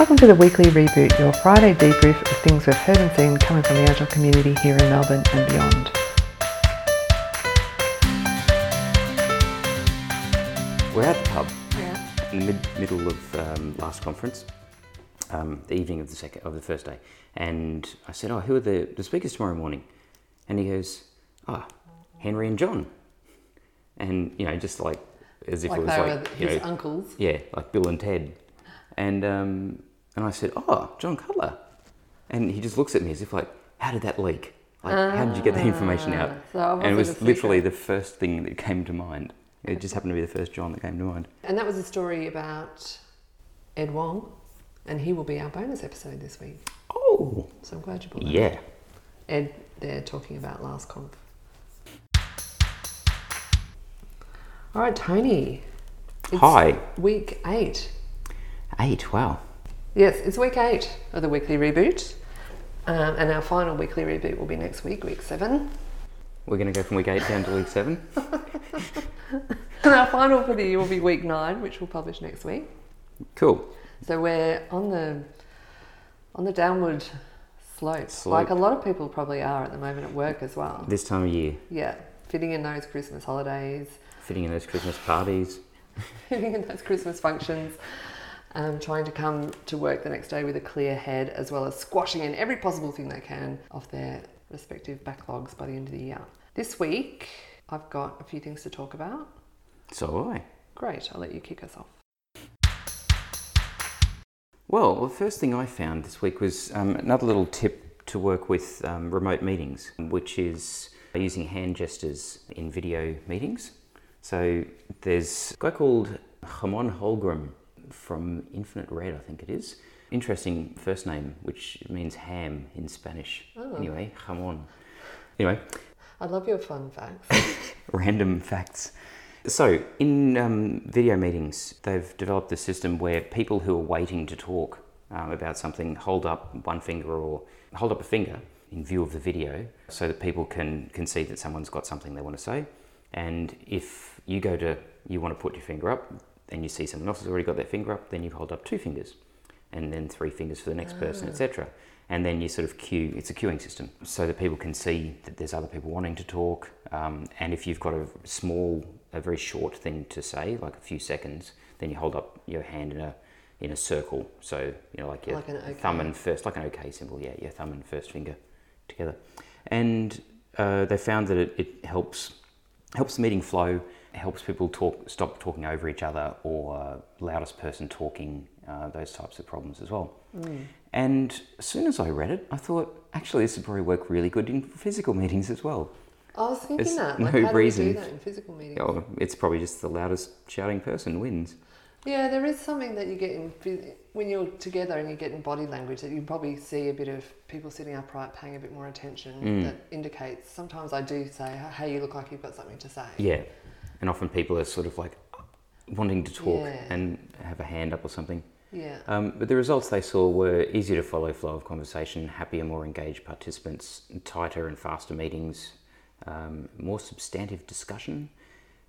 Welcome to the weekly reboot, your Friday debrief of things we've heard and seen coming from the Agile community here in Melbourne and beyond. We're at the pub Yeah. in the mid- middle of um, last conference, um, the evening of the second of the first day, and I said, "Oh, who are the, the speakers tomorrow morning?" And he goes, "Ah, Henry and John," and you know, just like as if Like it was they like were you his know, uncles. yeah, like Bill and Ted, and um, and I said, "Oh, John Cutler," and he just looks at me as if like, "How did that leak? Like, how did you get that information out?" Ah, so and it was literally the first thing that came to mind. It just happened to be the first John that came to mind. And that was a story about Ed Wong, and he will be our bonus episode this week. Oh, So I'm glad you brought that. yeah. Ed, they're talking about last conf. All right, Tony. It's Hi. Week eight. Eight, wow. Yes, it's week eight of the weekly reboot. Um, and our final weekly reboot will be next week, week seven. We're going to go from week eight down to week seven. And our final for the year will be week nine, which we'll publish next week. Cool. So we're on the on the downward slope, Slope. like a lot of people probably are at the moment at work as well. This time of year, Yeah, fitting in those Christmas holidays, fitting in those Christmas parties. fitting in those Christmas functions, um, trying to come to work the next day with a clear head, as well as squashing in every possible thing they can off their respective backlogs by the end of the year. This week, I've got a few things to talk about. So have I. Great, I'll let you kick us off. Well, the first thing I found this week was um, another little tip to work with um, remote meetings, which is using hand gestures in video meetings. So there's a guy called Jamon Holmgren from Infinite Red, I think it is. Interesting first name, which means ham in Spanish. Anyway, Jamon. Anyway, I love your fun facts. random facts. So, in um, video meetings, they've developed a system where people who are waiting to talk um, about something hold up one finger or hold up a finger in view of the video so that people can, can see that someone's got something they want to say. And if you go to, you want to put your finger up and you see someone else has already got their finger up, then you hold up two fingers and then three fingers for the next person, etc. And then you sort of queue, it's a queuing system so that people can see that there's other people wanting to talk. Um, and if you've got a small, a very short thing to say, like a few seconds, then you hold up your hand in a in a circle. So you know, like your Like an OK. thumb and first, like an OK symbol, yeah, your thumb and first finger together. And uh, they found that it, it helps helps the meeting flow, helps people talk, stop talking over each other or uh, loudest person talking, uh, those types of problems as well. And as soon as I read it, I thought, actually, this would probably work really good in physical meetings as well. I was thinking There's that. Like, no how do reason. do that in physical meetings? Oh, it's probably just the loudest shouting person wins. Yeah, there is something that you get in when you're together and you get in body language that you probably see a bit of people sitting upright, paying a bit more attention. Mm. That indicates. Sometimes I do say, "Hey, you look like you've got something to say." Yeah, and often people are sort of like wanting to talk Yeah. and have a hand up or something. Yeah. Um, but the results they saw were easier to follow flow of conversation, happier, more engaged participants, tighter and faster meetings, um, more substantive discussion,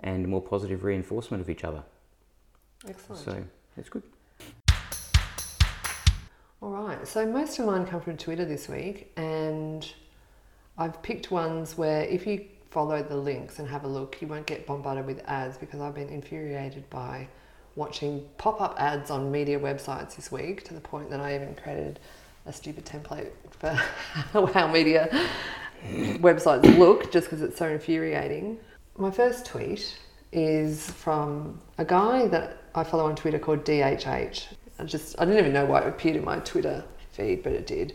and more positive reinforcement of each other. Excellent. So it's good. All right. So most of mine come from Twitter this week, and I've picked ones where if you follow the links and have a look, you won't get bombarded with ads because I've been infuriated by watching pop up ads on media websites this week to the point that I even created a stupid template for how media websites look just because it's so infuriating. My first tweet is from a guy that I follow on Twitter called DHH. I just I didn't even know why it appeared in my Twitter feed, but it did.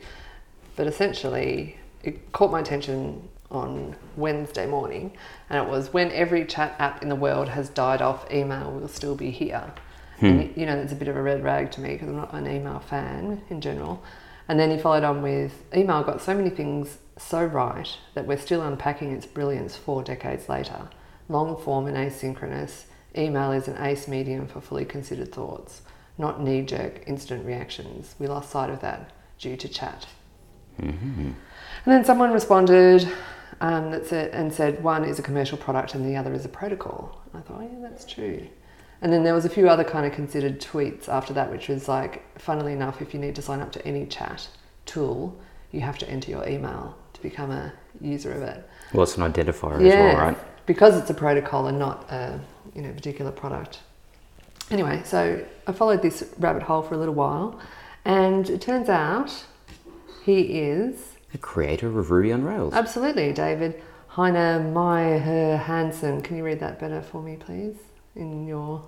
But essentially, it caught my attention on Wednesday morning, and it was when every chat app in the world has died off, email will still be here. And, hmm. you know, that's a bit of a red rag to me because I'm not an email fan in general. And then he followed on with email got so many things so right that we're still unpacking its brilliance four decades later. Long form and asynchronous, email is an ace medium for fully considered thoughts, not knee jerk instant reactions. We lost sight of that due to chat. Mm-hmm. And then someone responded um, that said, and said one is a commercial product and the other is a protocol. I thought, oh, yeah, that's true. And then there was a few other kind of considered tweets after that, which was like, funnily enough, if you need to sign up to any chat tool, you have to enter your email to become a user of it. Well, it's an identifier Yeah. as well, right? Because it's a protocol and not a you know particular product. Anyway, so I followed this rabbit hole for a little while, and it turns out he is The creator of Ruby on Rails. absolutely David Heine Meyer Hansen. Can you read that better for me, please, in your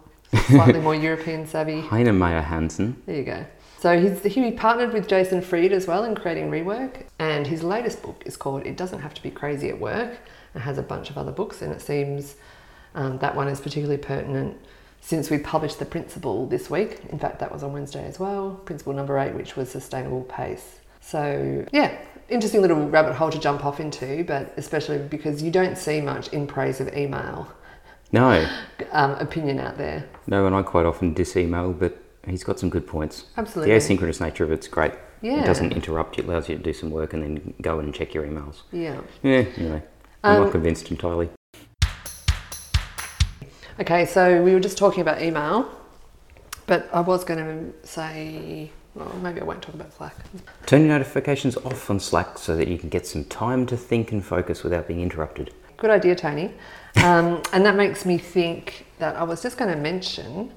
slightly more European savvy Heine Meyer Hansen. There you go. So he's, he partnered with Jason Fried as well in creating Rework, and his latest book is called It Doesn't Have to Be Crazy at Work. It has a bunch of other books, and it seems um, that one is particularly pertinent since we published the principle this week. In fact, that was on Wednesday as well, principle number eight, which was sustainable pace. So, yeah, interesting little rabbit hole to jump off into, but especially because you don't see much in praise of email No, um, opinion out there. no, and I quite often dis email, but he's got some good points. Absolutely. The asynchronous nature of it's great. Yeah. It doesn't interrupt, it allows you to do some work and then go and check your emails. Yeah. Yeah, anyway, I'm Um, not convinced entirely. Okay, so we were just talking about email, but I was going to say, well, maybe I won't talk about Slack. Turn your notifications off on Slack so that you can get some time to think and focus without being interrupted. Good idea, Tony. Um, and that makes me think that I was just going to mention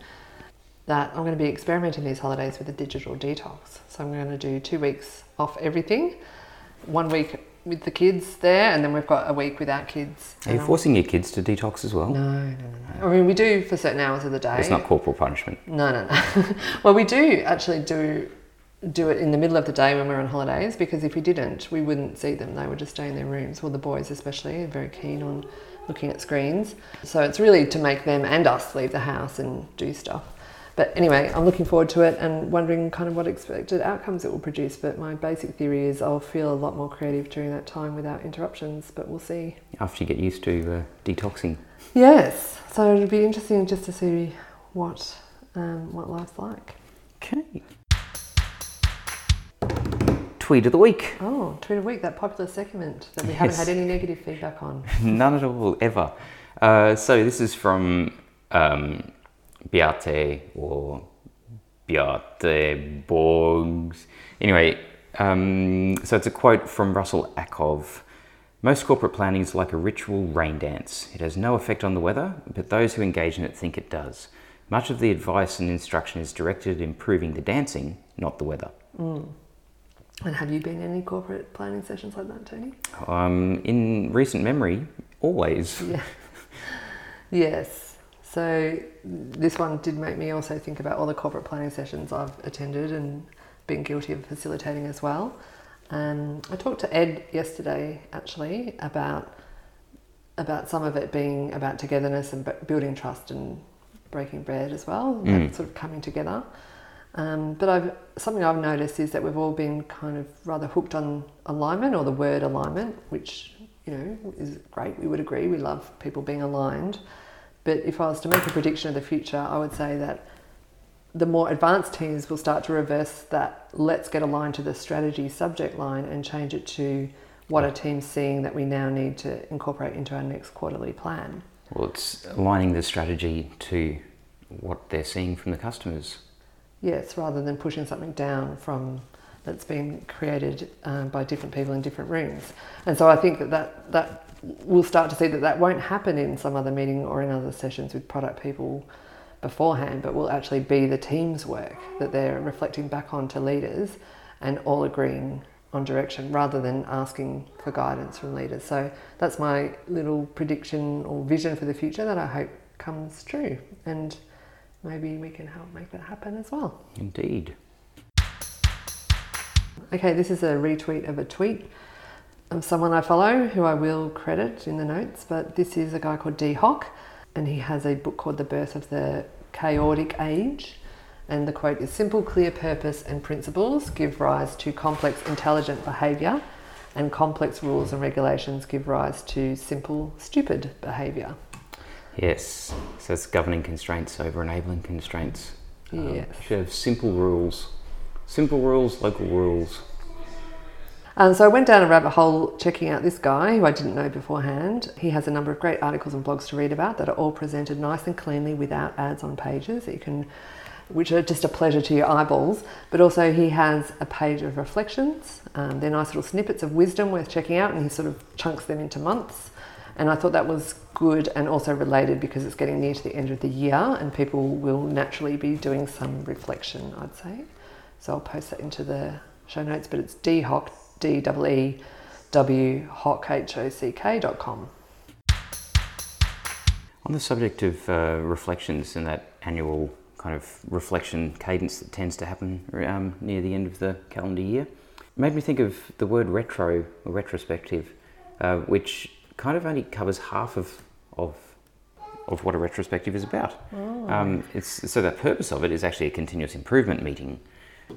that I'm going to be experimenting these holidays with a digital detox. So I'm going to do two weeks off everything, one week with the kids there, and then we've got a week without kids. Are you forcing your kids to detox as well? No, no, no, no. I mean, we do for certain hours of the day. It's not corporal punishment. No, no, no. well, we do actually do do it in the middle of the day when we're on holidays because if we didn't, we wouldn't see them. They would just stay in their rooms. Well, the boys especially are very keen on looking at screens. So it's really to make them and us leave the house and do stuff. But anyway, I'm looking forward to it and wondering kind of what expected outcomes it will produce. But my basic theory is I'll feel a lot more creative during that time without interruptions. But we'll see. After you get used to uh, detoxing. Yes. So it'll be interesting just to see what um, what life's like. Okay. Tweet of the week. Oh, tweet of the week, that popular segment that we haven't had any negative feedback on. None at all, ever. Uh, so this is from um, Beate or Beate Borgs. Anyway, um, so it's a quote from Russell Ackoff. Most corporate planning is like a ritual rain dance. It has no effect on the weather, but those who engage in it think it does. Much of the advice and instruction is directed at improving the dancing, not the weather. And have you been in any corporate planning sessions like that, Tony? Um, in recent memory, always. Yeah. yes. So this one did make me also think about all the corporate planning sessions I've attended and been guilty of facilitating as well. Um, I talked to Ed yesterday actually about about some of it being about togetherness and building trust and breaking bread as well, Mm. sort of coming together. Um, but I've, something I've noticed is that we've all been kind of rather hooked on alignment or the word alignment, which you know is great. We would agree. We love people being aligned. But if I was to make a prediction of the future, I would say that the more advanced teams will start to reverse that let's get aligned to the strategy subject line and change it to what a team's seeing that we now need to incorporate into our next quarterly plan. Well, it's aligning the strategy to what they're seeing from the customers. Yes, rather than pushing something down from that's been created um, by different people in different rooms. And so I think that, that that we'll start to see that that won't happen in some other meeting or in other sessions with product people beforehand, but will actually be the team's work that they're reflecting back onto leaders and all agreeing on direction rather than asking for guidance from leaders. So that's my little prediction or vision for the future that I hope comes true. And maybe we can help make that happen as well. Indeed. Okay, this is a retweet of a tweet of someone I follow who I will credit in the notes, but this is a guy called Dee Hock and he has a book called The Birth of the Chaordic Age. And the quote is simple, clear purpose and principles give rise to complex, intelligent behaviour, and complex rules and regulations give rise to simple, stupid behaviour. Yes. So it's governing constraints over enabling constraints. Um, Yes. should have simple rules. Simple rules, local rules. Um, so I went down a rabbit hole checking out this guy who I didn't know beforehand. He has a number of great articles and blogs to read about that are all presented nice and cleanly without ads on pages that you can, which are just a pleasure to your eyeballs. But also he has a page of reflections. Um, they're nice little snippets of wisdom worth checking out, and he sort of chunks them into months. And I thought that was good and also related because it's getting near to the end of the year, and people will naturally be doing some reflection, I'd say. So I'll post that into the show notes. But it's dhock D W E W Hock H O C K dot com. On the subject of uh, reflections and that annual kind of reflection cadence that tends to happen um, near the end of the calendar year, it made me think of the word retro or retrospective, uh, which kind of only covers half of of of what a retrospective is about. Oh. Um, it's, so the purpose of it is actually a continuous improvement meeting.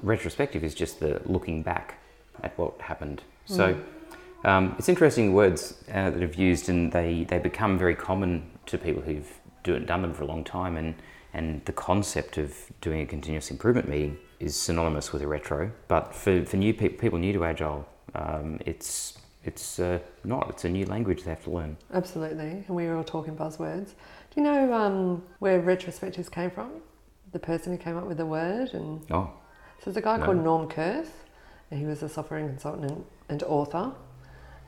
Retrospective is just the looking back at what happened. So mm. um, it's interesting words uh, that have used, and they, they become very common to people who've do, done them for a long time. And, and the concept of doing a continuous improvement meeting is synonymous with a retro. But for, for new pe- people new to Agile, um, it's it's uh, not. It's a new language they have to learn. Absolutely. And we were all talking buzzwords. Do you know um, where retrospectives came from? The person who came up with the word and oh, so there's a guy no. called Norm Kerth he was a software consultant and, and author.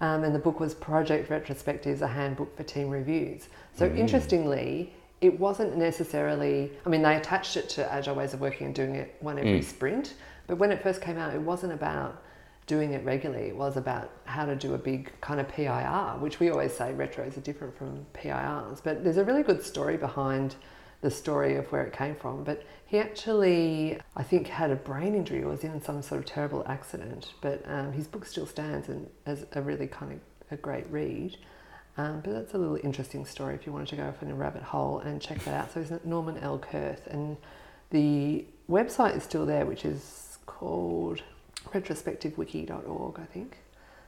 Um, and the book was Project Retrospectives, a handbook for team reviews. So, mm. interestingly, it wasn't necessarily, I mean, they attached it to agile ways of working and doing it one every mm. sprint. But when it first came out, it wasn't about doing it regularly. It was about how to do a big kind of PIR, which we always say retros are different from PIRs. But there's a really good story behind the story of where it came from. But he actually, I think, had a brain injury or was in some sort of terrible accident. But um, his book still stands and as a really kind of a great read. Um, but that's a little interesting story if you wanted to go off in a rabbit hole and check that out. So it's Norman L. Kerth, and the website is still there, which is called retrospectivewiki.org, I think.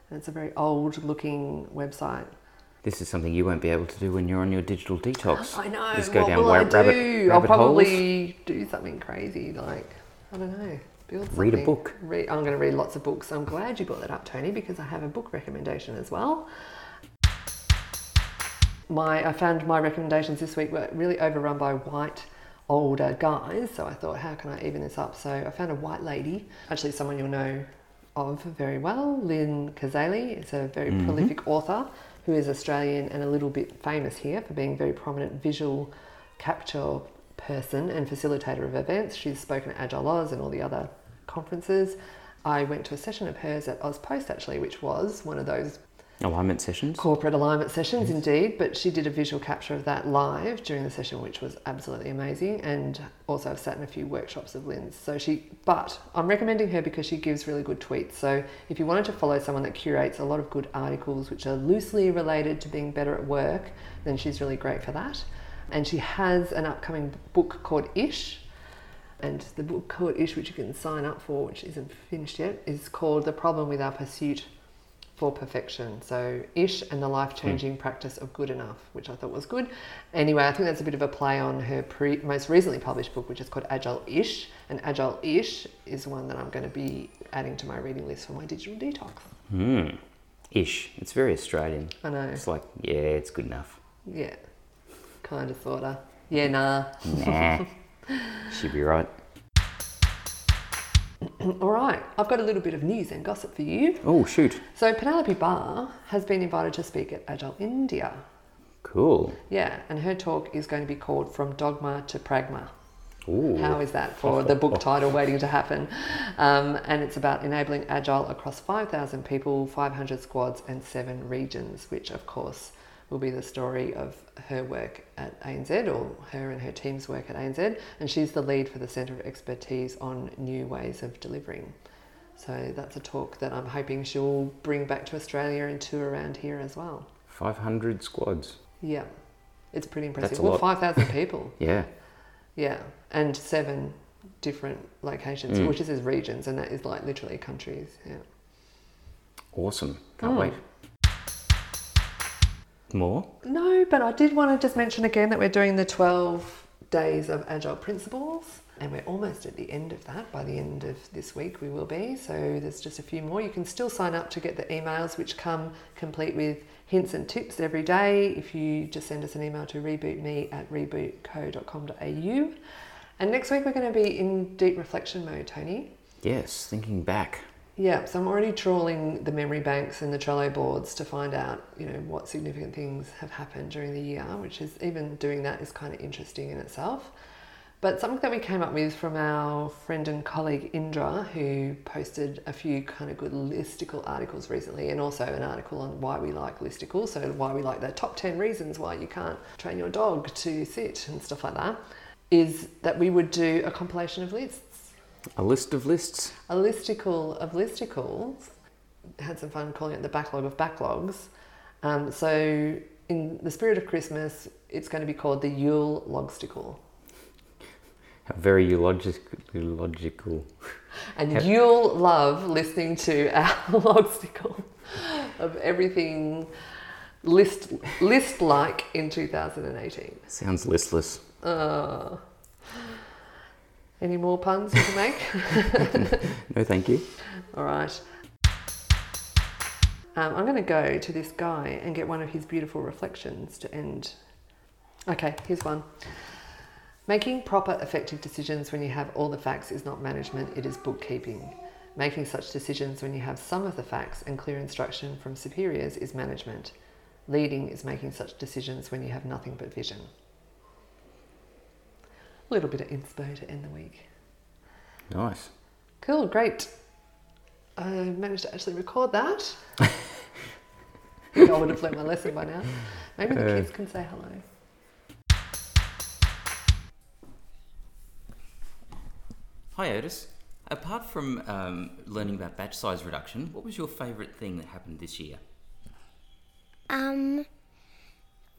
And it's a very old looking website this is something you won't be able to do when you're on your digital detox. I know. Just go what down will rabbit, I do? Rabbit I'll probably holes. do something crazy, like I don't know, build something. Read a book. Read, I'm going to read lots of books. I'm glad you brought that up, Tony, because I have a book recommendation as well. My I found my recommendations this week were really overrun by white older guys, so I thought, how can I even this up? So I found a white lady, actually someone you'll know of very well, Lynne Cazaly. is a very mm-hmm. prolific author who is Australian and a little bit famous here for being a very prominent visual capture person and facilitator of events. She's spoken at Agile Oz and all the other conferences. I went to a session of hers at AusPost actually, which was one of those Alignment sessions? Corporate alignment sessions, yes. indeed. But she did a visual capture of that live during the session, which was absolutely amazing. And also, I've sat in a few workshops of Lynne's. So she, but I'm recommending her because she gives really good tweets. So if you wanted to follow someone that curates a lot of good articles which are loosely related to being better at work, then she's really great for that. And she has an upcoming book called Ish. And the book called Ish, which you can sign up for, which isn't finished yet, is called The Problem with Our Pursuit for perfection. So ish and the life changing mm. practice of good enough, which I thought was good. Anyway, I think that's a bit of a play on her pre- most recently published book, which is called Agile Ish. And Agile Ish is one that I'm going to be adding to my reading list for my digital detox. Hmm. Ish. It's very Australian. I know. It's like, yeah, it's good enough. Yeah. Kind of, sorta. Yeah, nah. Nah. She'd be right. All right, I've got a little bit of news and gossip for you. Oh, shoot. So, Penelope Barr has been invited to speak at Agile India. Cool. Yeah, and her talk is going to be called From Dogma to Pragma. Ooh. How is that for the book title waiting to happen? Um, and it's about enabling Agile across 5,000 people, 500 squads, and seven regions, which, of course, will be the story of her work at ANZ or her and her team's work at ANZ. And she's the lead for the Centre of Expertise on New Ways of Delivering. So that's a talk that I'm hoping she'll bring back to Australia and tour around here as well. 500 squads. Yeah, it's pretty impressive. That's a well, 5,000 people. yeah. Yeah, and seven different locations, mm. which is as regions, and that is like literally countries. Yeah. Awesome. Can't mm. wait. More? No, but I did want to just mention again that we're doing the 12 days of Agile Principles, and we're almost at the end of that. By the end of this week, we will be. So there's just a few more. You can still sign up to get the emails, which come complete with hints and tips every day. If you just send us an email to rebootme at rebootco.com.au. And next week, we're going to be in deep reflection mode, Tony. Yes, thinking back. Yeah, so I'm already trawling the memory banks and the Trello boards to find out, you know, what significant things have happened during the year, which is even doing that is kind of interesting in itself. But something that we came up with from our friend and colleague Indra, who posted a few kind of good listicle articles recently, and also an article on why we like listicles, so why we like the top 10 reasons why you can't train your dog to sit and stuff like that, is that we would do a compilation of lists. A list of lists. A listicle of listicles. Had some fun calling it the backlog of backlogs. Um, so, in the spirit of Christmas, it's going to be called the Yule Logsticle. How very eulogical. And Have- you'll love listening to our logsticle of everything list list like in 2018. Sounds listless. Uh, any more puns you can make? No, thank you. All right. Um, I'm going to go to this guy and get one of his beautiful reflections to end. Okay, here's one. Making proper, effective decisions when you have all the facts is not management, it is bookkeeping. Making such decisions when you have some of the facts and clear instruction from superiors is management. Leading is making such decisions when you have nothing but vision. A little bit of inspo to end the week. Nice. Cool, great. I managed to actually record that. I would have learned my lesson by now. Maybe the Uh. kids can say hello. Hi, Otis. Apart from um, learning about batch size reduction, what was your favourite thing that happened this year? Um,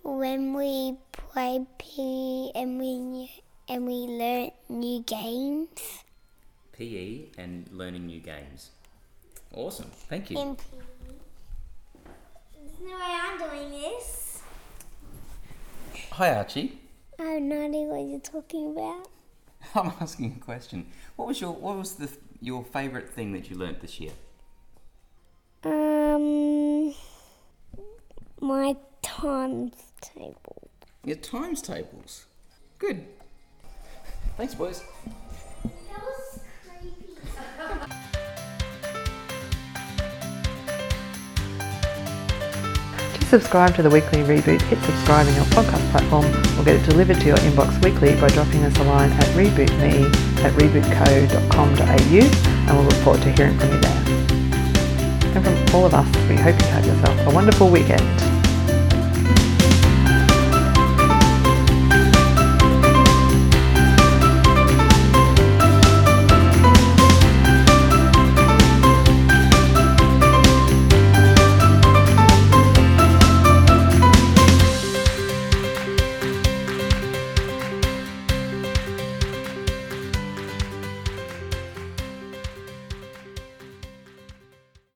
when we played PE and we knew, and we learnt new games PE and learning new games. Awesome. Thank you. in PE. There's no way I'm doing this. Hi, Archie. I have no idea what you're talking about. I'm asking a question. What was your What was the your favourite thing that you learnt this year? Um, my times table. Your times tables. Good. Thanks, boys. To subscribe to the weekly reboot, hit subscribe in your podcast platform or get it delivered to your inbox weekly by dropping us a line at rebootme at rebootco.com.au and we'll look forward to hearing from you there. And from all of us, we hope you have yourself a wonderful weekend.